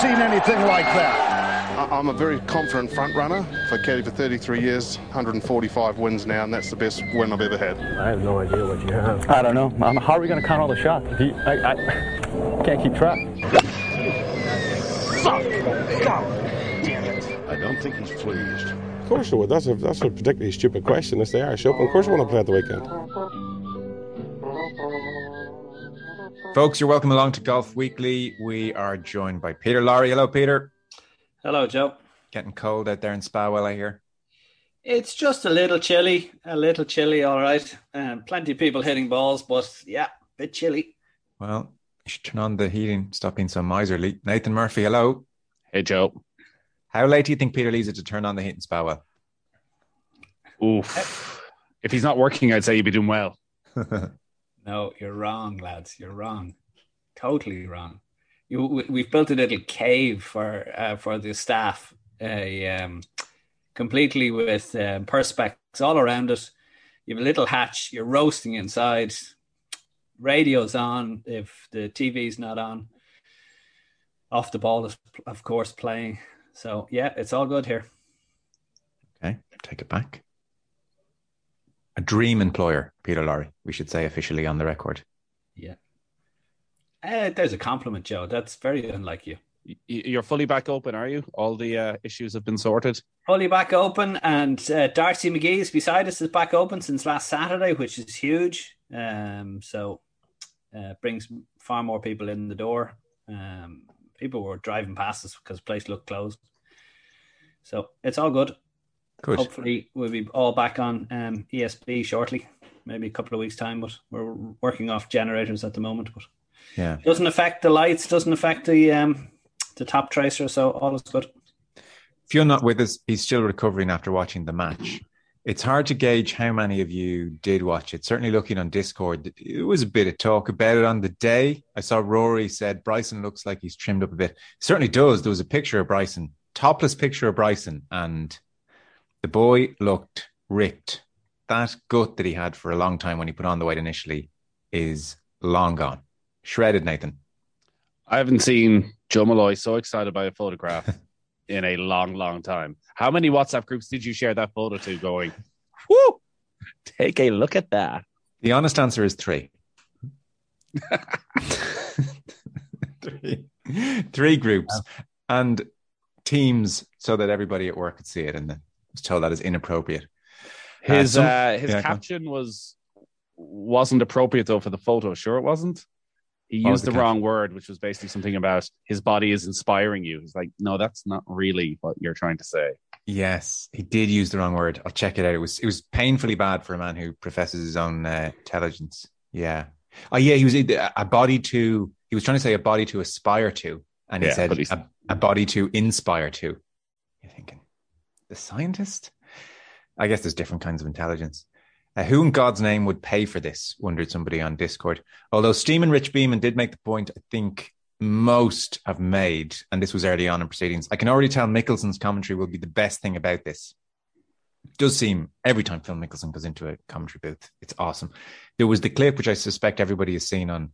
seen anything like that? I'm a very confident front runner. For caddy for 33 years, 145 wins now, and that's the best win I've ever had. I have no idea what you have. I don't know. Um, how are we going to count all the shots? You, I, I can't keep track. Fuck! God damn it! I don't think he's pleased. Of course they would. That's a that's a particularly stupid question. It's the Irish Open. Of course they want to play at the weekend. Folks, you're welcome along to Golf Weekly. We are joined by Peter Lawrie. Hello, Peter. Hello, Joe. Getting cold out there in Spawell, I hear. It's just a little chilly, a little chilly, all right. Um, plenty of people hitting balls, but yeah, a bit chilly. Well, you should turn on the heating, stop being so miserly. Nathan Murphy, hello. Hey, Joe. How late do you think Peter leaves it to turn on the heat in Spawell? Oof. If he's not working, I'd say you'd be doing well. no, you're wrong, lads. You're wrong. Totally wrong. You, we've built a little cave for uh, for the staff, a um, completely with um, perspex all around it. You have a little hatch. You're roasting inside. Radio's on if the TV's not on. Off the ball is, of course, playing. So yeah, it's all good here. Okay, take it back. A dream employer, Peter Lawrie. We should say officially on the record. Yeah. Uh, there's a compliment, Joe. That's very unlike you. You're fully back open, are you? All the uh, issues have been sorted. Fully back open, and uh, Darcy McGee's beside us is back open since last Saturday, which is huge. Um, so uh, brings far more people in the door. Um, people were driving past us because the place looked closed. So it's all good. Good. Hopefully, we'll be all back on um, ESB shortly, maybe a couple of weeks' time. But we're working off generators at the moment. But yeah, doesn't affect the lights, doesn't affect the um, the Toptracer, so all is good. If you're not with us, he's still recovering after watching the match. It's hard to gauge how many of you did watch it. Certainly, looking on Discord, it was a bit of talk about it on the day. I saw Rory said Bryson looks like he's trimmed up a bit. certainly does. There was a picture of Bryson, topless picture of Bryson, and the boy looked ripped. That gut that he had for a long time when he put on the weight initially is long gone. Shredded, Nathan. I haven't seen Joe Molloy so excited by a photograph in a long, long time. How many WhatsApp groups did you share that photo to going, whoo, take a look at that? The honest answer is three. three. three groups and teams so that everybody at work could see it and was told that is inappropriate. His uh, some, uh, his yeah, caption was wasn't appropriate though for the photo. Sure, it wasn't. He used the, the wrong word, which was basically something about his body is inspiring you. He's like, no, that's not really what you're trying to say. Yes, he did use the wrong word. I'll check it out. It was it was painfully bad for a man who professes his own uh, intelligence. Yeah. Oh yeah, he was a body to. He was trying to say a body to aspire to, and he yeah, said a, a body to inspire to. You're thinking, the scientist? I guess there's different kinds of intelligence. Uh, who in God's name would pay for this? Wondered somebody on Discord. Although Steam and Rich Beeman did make the point, I think most have made, and this was early on in proceedings. I can already tell Mickelson's commentary will be the best thing about this. Does seem every time Phil Mickelson goes into a commentary booth, it's awesome. There was the clip which I suspect everybody has seen on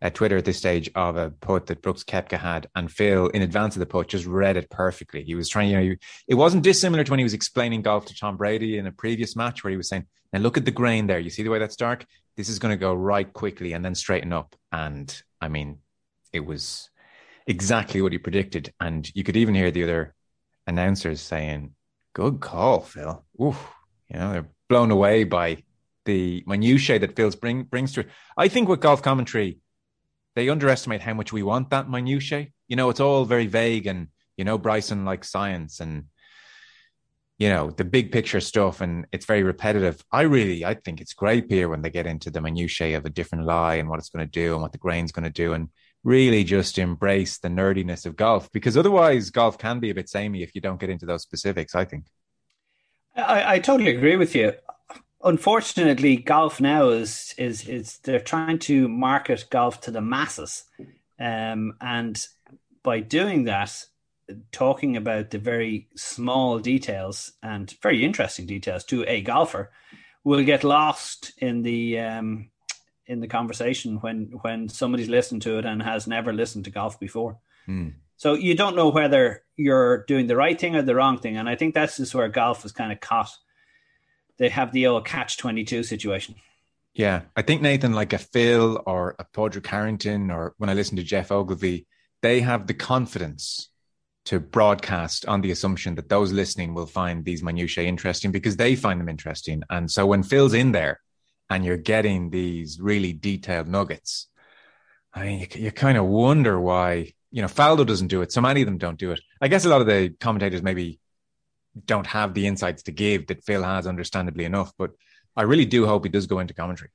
uh, Twitter at this stage of a putt that Brooks Koepka had, and Phil, in advance of the putt, just read it perfectly. He was trying, you know, it wasn't dissimilar to when he was explaining golf to Tom Brady in a previous match, where he was saying, "Now look at the grain there. You see the way that's dark. This is going to go right quickly and then straighten up." And I mean, it was exactly what he predicted, and you could even hear the other announcers saying, "Good call, Phil." Oof, you know, they're blown away by the minutiae that Phil's bring brings to it. I think with golf commentary they underestimate how much we want that minutiae. You know, it's all very vague and, you know, Bryson likes science and, you know, the big picture stuff and it's very repetitive. I really, I think it's great, here when they get into the minutiae of a different lie and what it's going to do and what the grain's going to do and really just embrace the nerdiness of golf because otherwise golf can be a bit samey if you don't get into those specifics, I think. I, I totally agree with you unfortunately, golf now is is is they're trying to market golf to the masses, um, and by doing that, talking about the very small details and very interesting details to a golfer will get lost in the um, in the conversation when when somebody's listened to it and has never listened to golf before. Mm. So you don't know whether you're doing the right thing or the wrong thing. And I think that's just where golf is kind of caught. They have the old catch 22 situation. Yeah. I think, Nathan, like a Phil or a Padraig Harrington, or when I listen to Geoff Ogilvy, they have the confidence to broadcast on the assumption that those listening will find these minutiae interesting because they find them interesting. And so when Phil's in there and you're getting these really detailed nuggets, I mean, you, you kind of wonder why, you know, Faldo doesn't do it. So many of them don't do it. I guess a lot of the commentators maybe don't have the insights to give that Phil has, understandably enough. But I really do hope he does go into commentary.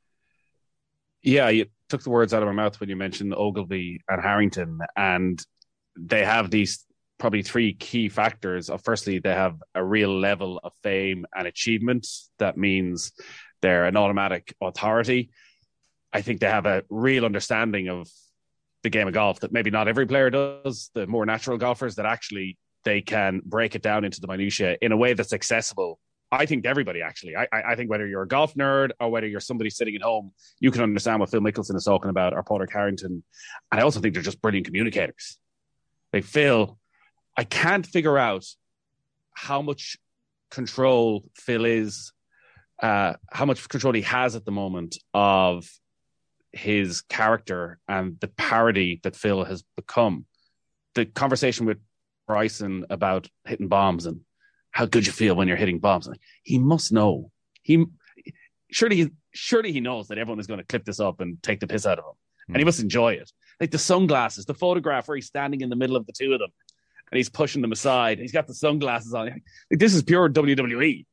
Yeah, you took the words out of my mouth when you mentioned Ogilvy and Harrington, and they have these probably three key factors. Of firstly, they have a real level of fame and achievement. That means they're an automatic authority. I think they have a real understanding of the game of golf that maybe not every player does. The more natural golfers that actually they can break it down into the minutiae in a way that's accessible. I think everybody actually. I, I think whether you're a golf nerd or whether you're somebody sitting at home, you can understand what Phil Mickelson is talking about or Padraig Harrington. And I also think they're just brilliant communicators. They feel I can't figure out how much control Phil is, uh, how much control he has at the moment of his character and the parody that Phil has become. The conversation with Bryson about hitting bombs and how good you feel when you're hitting bombs. He must know. He surely he, surely he knows that everyone is going to clip this up and take the piss out of him, mm. and he hmm. must enjoy it. Like the sunglasses, the photograph where he's standing in the middle of the two of them, and he's pushing them aside. He's got the sunglasses on. Like, this is pure WWE.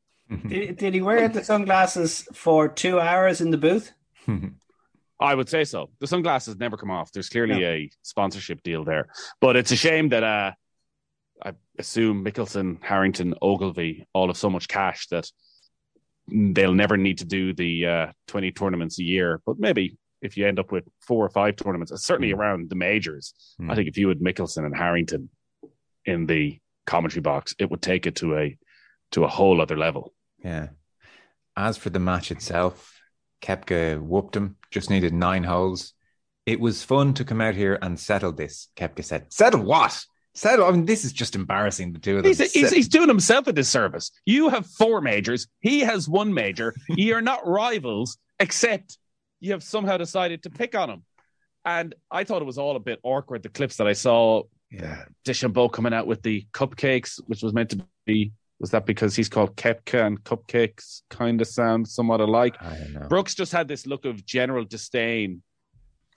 Did, did he wear the sunglasses for two hours in the booth? I would say so. The sunglasses never come off. There's clearly yeah. a sponsorship deal there, but it's a shame that uh, I assume Mickelson, Harrington, Ogilvy all have so much cash that they'll never need to do the uh, 20 tournaments a year. But maybe if you end up with four or five tournaments, certainly mm. around the majors, mm. I think if you had Mickelson and Harrington in the commentary box, it would take it to a to a whole other level. Yeah. As for the match itself, Koepka whooped him, just needed nine holes. It was fun to come out here and settle this, Koepka said. Settle what? Settle. I mean, this is just embarrassing, the two of them. He's, he's, he's doing himself a disservice. You have four majors. He has one major. You're not rivals, except you have somehow decided to pick on him. And I thought it was all a bit awkward, the clips that I saw yeah, DeChambeau coming out with the cupcakes, which was meant to be was that because he's called Koepka and cupcakes kind of sound somewhat alike? I don't know. Brooks just had this look of general disdain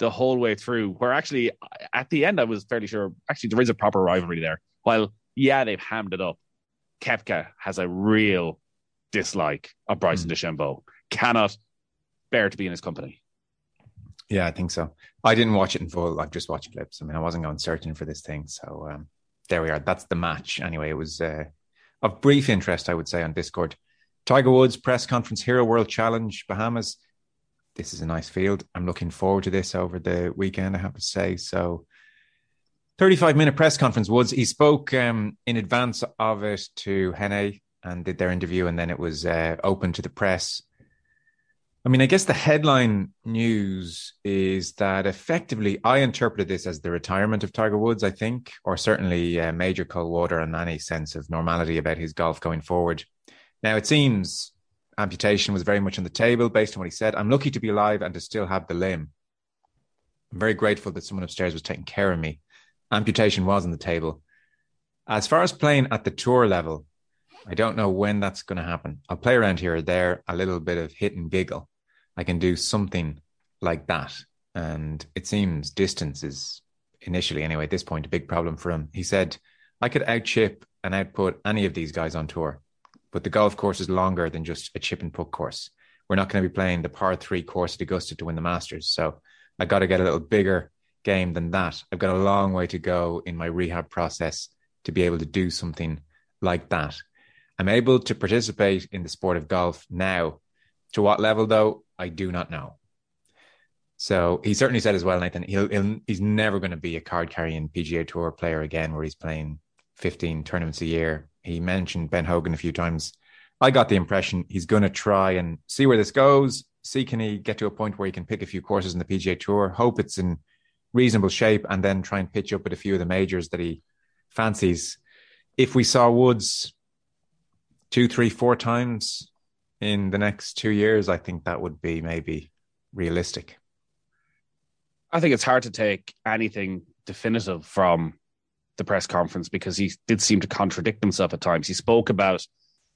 the whole way through, where actually at the end I was fairly sure actually there is a proper rivalry there. While yeah, they've hammed it up. Koepka has a real dislike of Bryson mm. DeChambeau. Cannot bear to be in his company. Yeah, I think so. I didn't watch it in full. I've just watched clips. I mean, I wasn't going searching for this thing. So um, there we are. That's the match. Anyway, it was uh, of brief interest, I would say, on Discord. Tiger Woods press conference, Hero World Challenge, Bahamas. This is a nice field. I'm looking forward to this over the weekend, I have to say. So, 35 minute press conference, Woods. He spoke um, in advance of it to Henni and did their interview, and then it was uh, open to the press. I mean, I guess the headline news is that effectively I interpreted this as the retirement of Tiger Woods, I think, or certainly uh, major cold water and any sense of normality about his golf going forward. Now, it seems amputation was very much on the table based on what he said. I'm lucky to be alive and to still have the limb. I'm very grateful that someone upstairs was taking care of me. Amputation was on the table. As far as playing at the tour level, I don't know when that's going to happen. I'll play around here or there, a little bit of hit and giggle. I can do something like that. And it seems distance is initially, anyway, at this point, a big problem for him. He said, I could outchip and output any of these guys on tour, but the golf course is longer than just a chip and putt course. We're not going to be playing the par three course at Augusta to win the Masters. So I got to get a little bigger game than that. I've got a long way to go in my rehab process to be able to do something like that. I'm able to participate in the sport of golf now. To what level, though, I do not know. So he certainly said as well, Nathan, he'll, he'll he's never going to be a card carrying PGA Tour player again, where he's playing 15 tournaments a year. He mentioned Ben Hogan a few times. I got the impression he's going to try and see where this goes. See, can he get to a point where he can pick a few courses in the PGA Tour? Hope it's in reasonable shape, and then try and pitch up at a few of the majors that he fancies. If we saw Woods two, three, four times in the next two years, I think that would be maybe realistic. I think it's hard to take anything definitive from the press conference because he did seem to contradict himself at times. He spoke about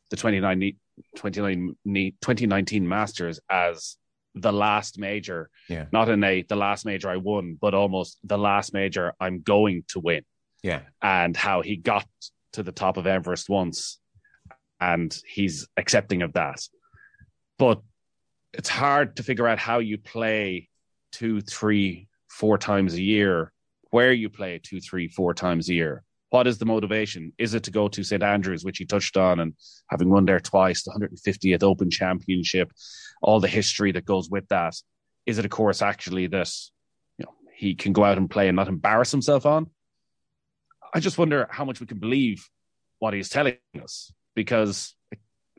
the 2019 Masters as the last major, yeah. not in a the last major I won, but almost the last major I'm going to win. Yeah. And how he got to the top of Everest once and he's accepting of that. But it's hard to figure out how you play two, three, four times a year, where you play two, three, four times a year. What is the motivation? Is it to go to St Andrews, which he touched on, and having won there twice, the 150th Open Championship, all the history that goes with that? Is it a course actually that you know he can go out and play and not embarrass himself on? I just wonder how much we can believe what he's telling us because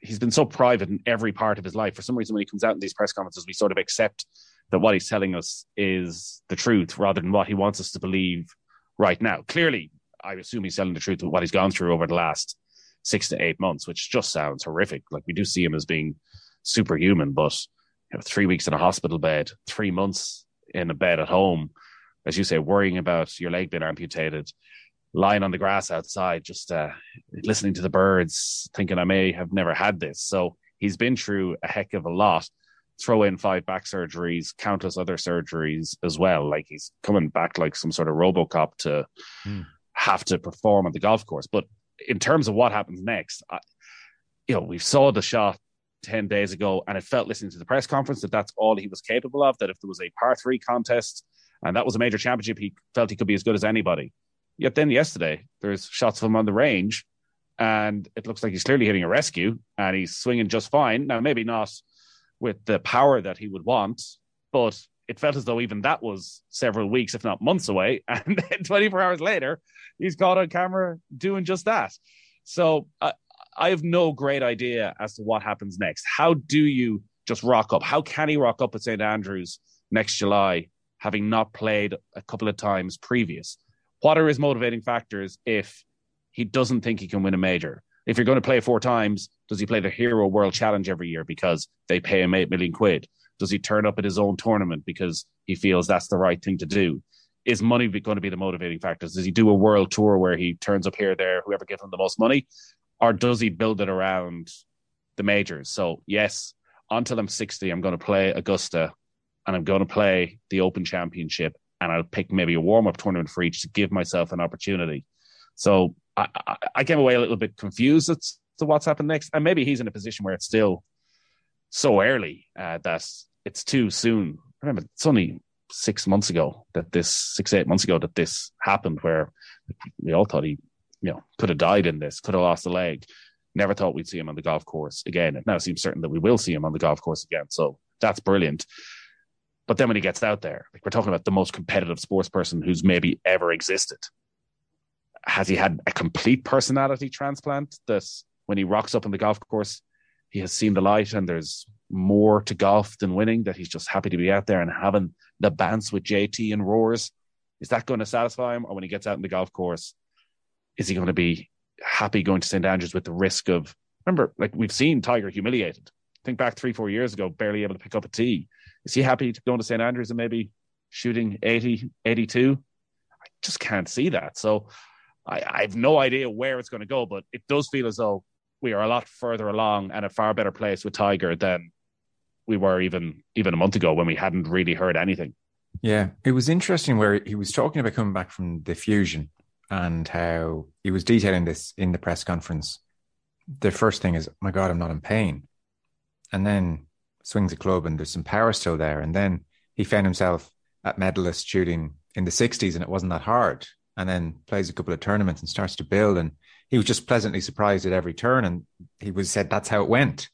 he's been so private in every part of his life. For some reason, when he comes out in these press conferences, we sort of accept that what he's telling us is the truth rather than what he wants us to believe right now. Clearly, I assume he's telling the truth of what he's gone through over the last six to eight months, which just sounds horrific. Like we do see him as being superhuman, but you know, three weeks in a hospital bed, three months in a bed at home, as you say, worrying about your leg being amputated, lying on the grass outside, just uh, listening to the birds, thinking I may have never had this. So he's been through a heck of a lot. Throw in five back surgeries, countless other surgeries as well. Like he's coming back like some sort of Robocop to Hmm. have to perform on the golf course. But in terms of what happens next, I, you know, we saw the shot 10 days ago and it felt listening to the press conference that that's all he was capable of. That if there was a par three contest and that was a major championship, he felt he could be as good as anybody. Yet then yesterday, there's shots of him on the range, and it looks like he's clearly hitting a rescue, and he's swinging just fine. Now, maybe not with the power that he would want, but it felt as though even that was several weeks, if not months away. And then 24 hours later, he's caught on camera doing just that. So I, I have no great idea as to what happens next. How do you just rock up? How can he rock up at St. Andrews next July, having not played a couple of times previous? What are his motivating factors if he doesn't think he can win a major? If you're going to play four times, does he play the Hero World Challenge every year because they pay him eight million quid? Does he turn up at his own tournament because he feels that's the right thing to do? Is money going to be the motivating factors? Does he do a world tour where he turns up here, there, whoever gives him the most money? Or does he build it around the majors? So, yes, until I'm 60, I'm going to play Augusta and I'm going to play the Open Championship and I'll pick maybe a warm up tournament for each to give myself an opportunity. So I, I, came away a little bit confused as to what's happened next. And maybe he's in a position where it's still so early uh, that it's too soon. Remember, it's only six months ago that this, six, eight months ago that this happened, where we all thought he, you know, could have died in this, could have lost a leg. Never thought we'd see him on the golf course again. It now seems certain that we will see him on the golf course again. So that's brilliant. But then when he gets out there, like we're talking about the most competitive sports person who's maybe ever existed. Has he had a complete personality transplant that when he rocks up on the golf course, he has seen the light and there's more to golf than winning, that he's just happy to be out there and having the bants with JT and roars? Is that going to satisfy him? Or when he gets out in the golf course, is he going to be happy going to St. Andrews with the risk of, remember, like we've seen Tiger humiliated. Think back three, four years ago, barely able to pick up a tee is he happy to go to St. Andrews and maybe shooting 80, 82? I just can't see that. So I, I have no idea where it's going to go, but it does feel as though we are a lot further along and a far better place with Tiger than we were even even a month ago when we hadn't really heard anything. Yeah, it was interesting where he was talking about coming back from the fusion and how he was detailing this in the press conference. The first thing is, my God, I'm not in pain. And then swings a club and there's some power still there. And then he found himself at Medalist shooting in the 60s and it wasn't that hard. And then plays a couple of tournaments and starts to build. And he was just pleasantly surprised at every turn. And he was said that's how it went.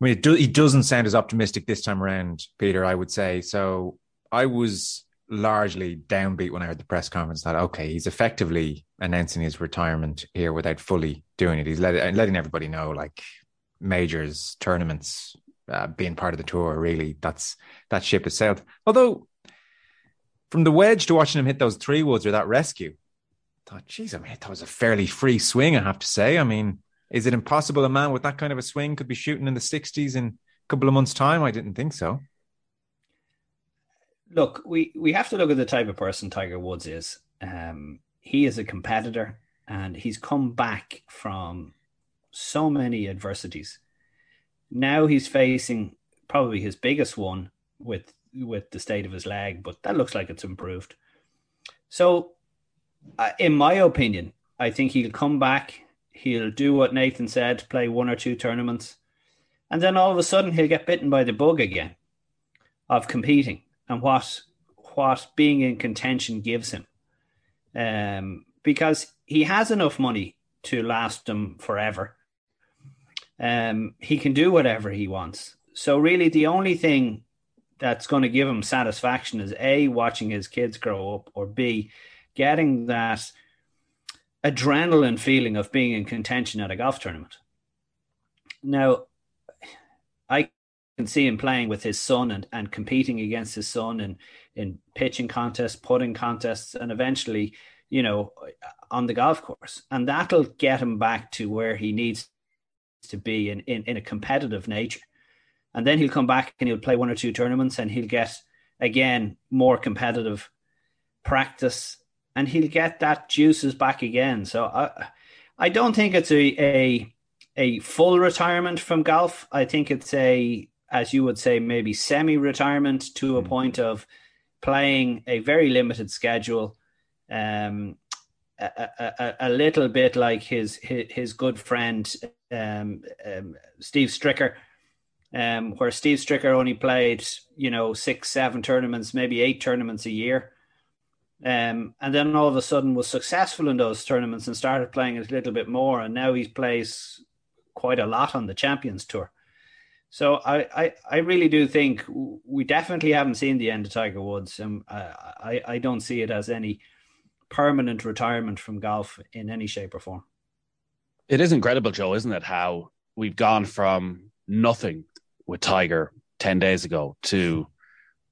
I mean, it do, he doesn't sound as optimistic this time around, Peter, I would say. So I was largely downbeat when I heard the press conference that, okay, he's effectively announcing his retirement here without fully doing it. He's letting, letting everybody know, like, majors, tournaments, uh, being part of the tour. Really, that's that ship has sailed. Although, from the wedge to watching him hit those three woods or that rescue, thought, geez, I mean, that was a fairly free swing, I have to say. I mean, is it impossible a man with that kind of a swing could be shooting in the 60s in a couple of months' time? I didn't think so. Look, we, we have to look at the type of person Tiger Woods is. Um, he is a competitor and he's come back from so many adversities. Now he's facing probably his biggest one with with the state of his leg, but that looks like it's improved. So, uh, in my opinion, I think he'll come back. He'll do what Nathan said, play one or two tournaments, and then all of a sudden he'll get bitten by the bug again of competing and what what being in contention gives him. Um, because he has enough money to last him forever. Um, he can do whatever he wants. So really, the only thing that's going to give him satisfaction is a watching his kids grow up, or b getting that adrenaline feeling of being in contention at a golf tournament. Now, I can see him playing with his son and, and competing against his son in, in pitching contests, putting contests, and eventually, you know, on the golf course. And that'll get him back to where he needs to be in, in, in a competitive nature and then he'll come back and he'll play one or two tournaments and he'll get again more competitive practice and he'll get that juices back again. So I I don't think it's a a a full retirement from golf. I think it's a as you would say maybe semi retirement to a mm. point of playing a very limited schedule. Um, a, a, a, little bit like his his, his good friend um, um, Steve Stricker, um, where Steve Stricker only played, you know, six, seven tournaments, maybe eight tournaments a year. Um, and then all of a sudden was successful in those tournaments and started playing a little bit more. And now he plays quite a lot on the Champions Tour. So I, I, I really do think we definitely haven't seen the end of Tiger Woods. And I, I don't see it as any permanent retirement from golf in any shape or form. It is incredible, Joe, isn't it? How we've gone from nothing with Tiger 10 days ago to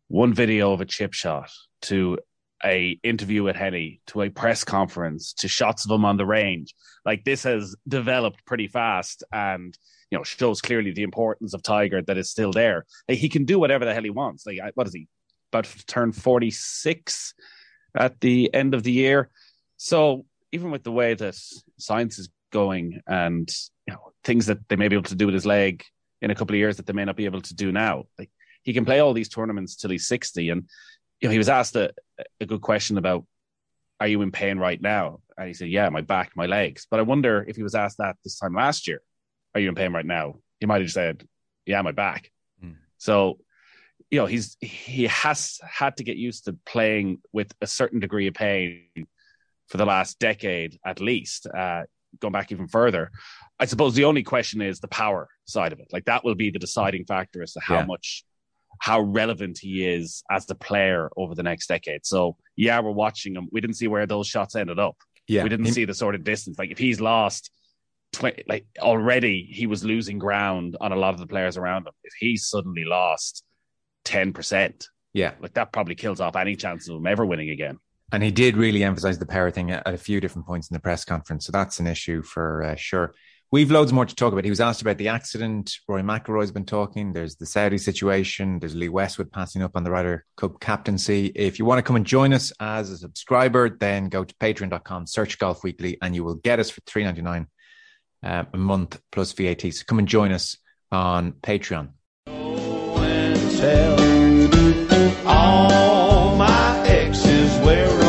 one video of a chip shot to a interview with Henni to a press conference to shots of him on the range. Like this has developed pretty fast and you know shows clearly the importance of Tiger that is still there. Like, he can do whatever the hell he wants. Like what is he about to turn 46 at the end of the year. So even with the way that science is going and you know things that they may be able to do with his leg in a couple of years that they may not be able to do now. Like he can play all these tournaments till he's 60. And you know, he was asked a, a good question about are you in pain right now? And he said, Yeah, my back, my legs. But I wonder if he was asked that this time last year, Are you in pain right now? He might have said, Yeah, my back. Mm. So, you know, he's he has had to get used to playing with a certain degree of pain for the last decade at least. Uh, going back even further, I suppose the only question is the power side of it. Like that will be the deciding factor as to how yeah. much, how relevant he is as the player over the next decade. So yeah, we're watching him. We didn't see where those shots ended up. Yeah, we didn't see the sort of distance. Like if he's lost, 20, like already he was losing ground on a lot of the players around him. If he suddenly lost ten percent, yeah, like that probably kills off any chance of him ever winning again. And he did really emphasize the power thing at, a few different points in the press conference. So that's an issue for uh, sure. We've loads more to talk about. He was asked about the accident. Rory McIlroy's been talking. There's the Saudi situation. There's Lee Westwood passing up on the Ryder Cup captaincy. If you want to come and join us as a subscriber, then go to patreon.com, search Golf Weekly, and you will get us for three ninety nine uh, a month plus VAT. So come and join us on Patreon. Exes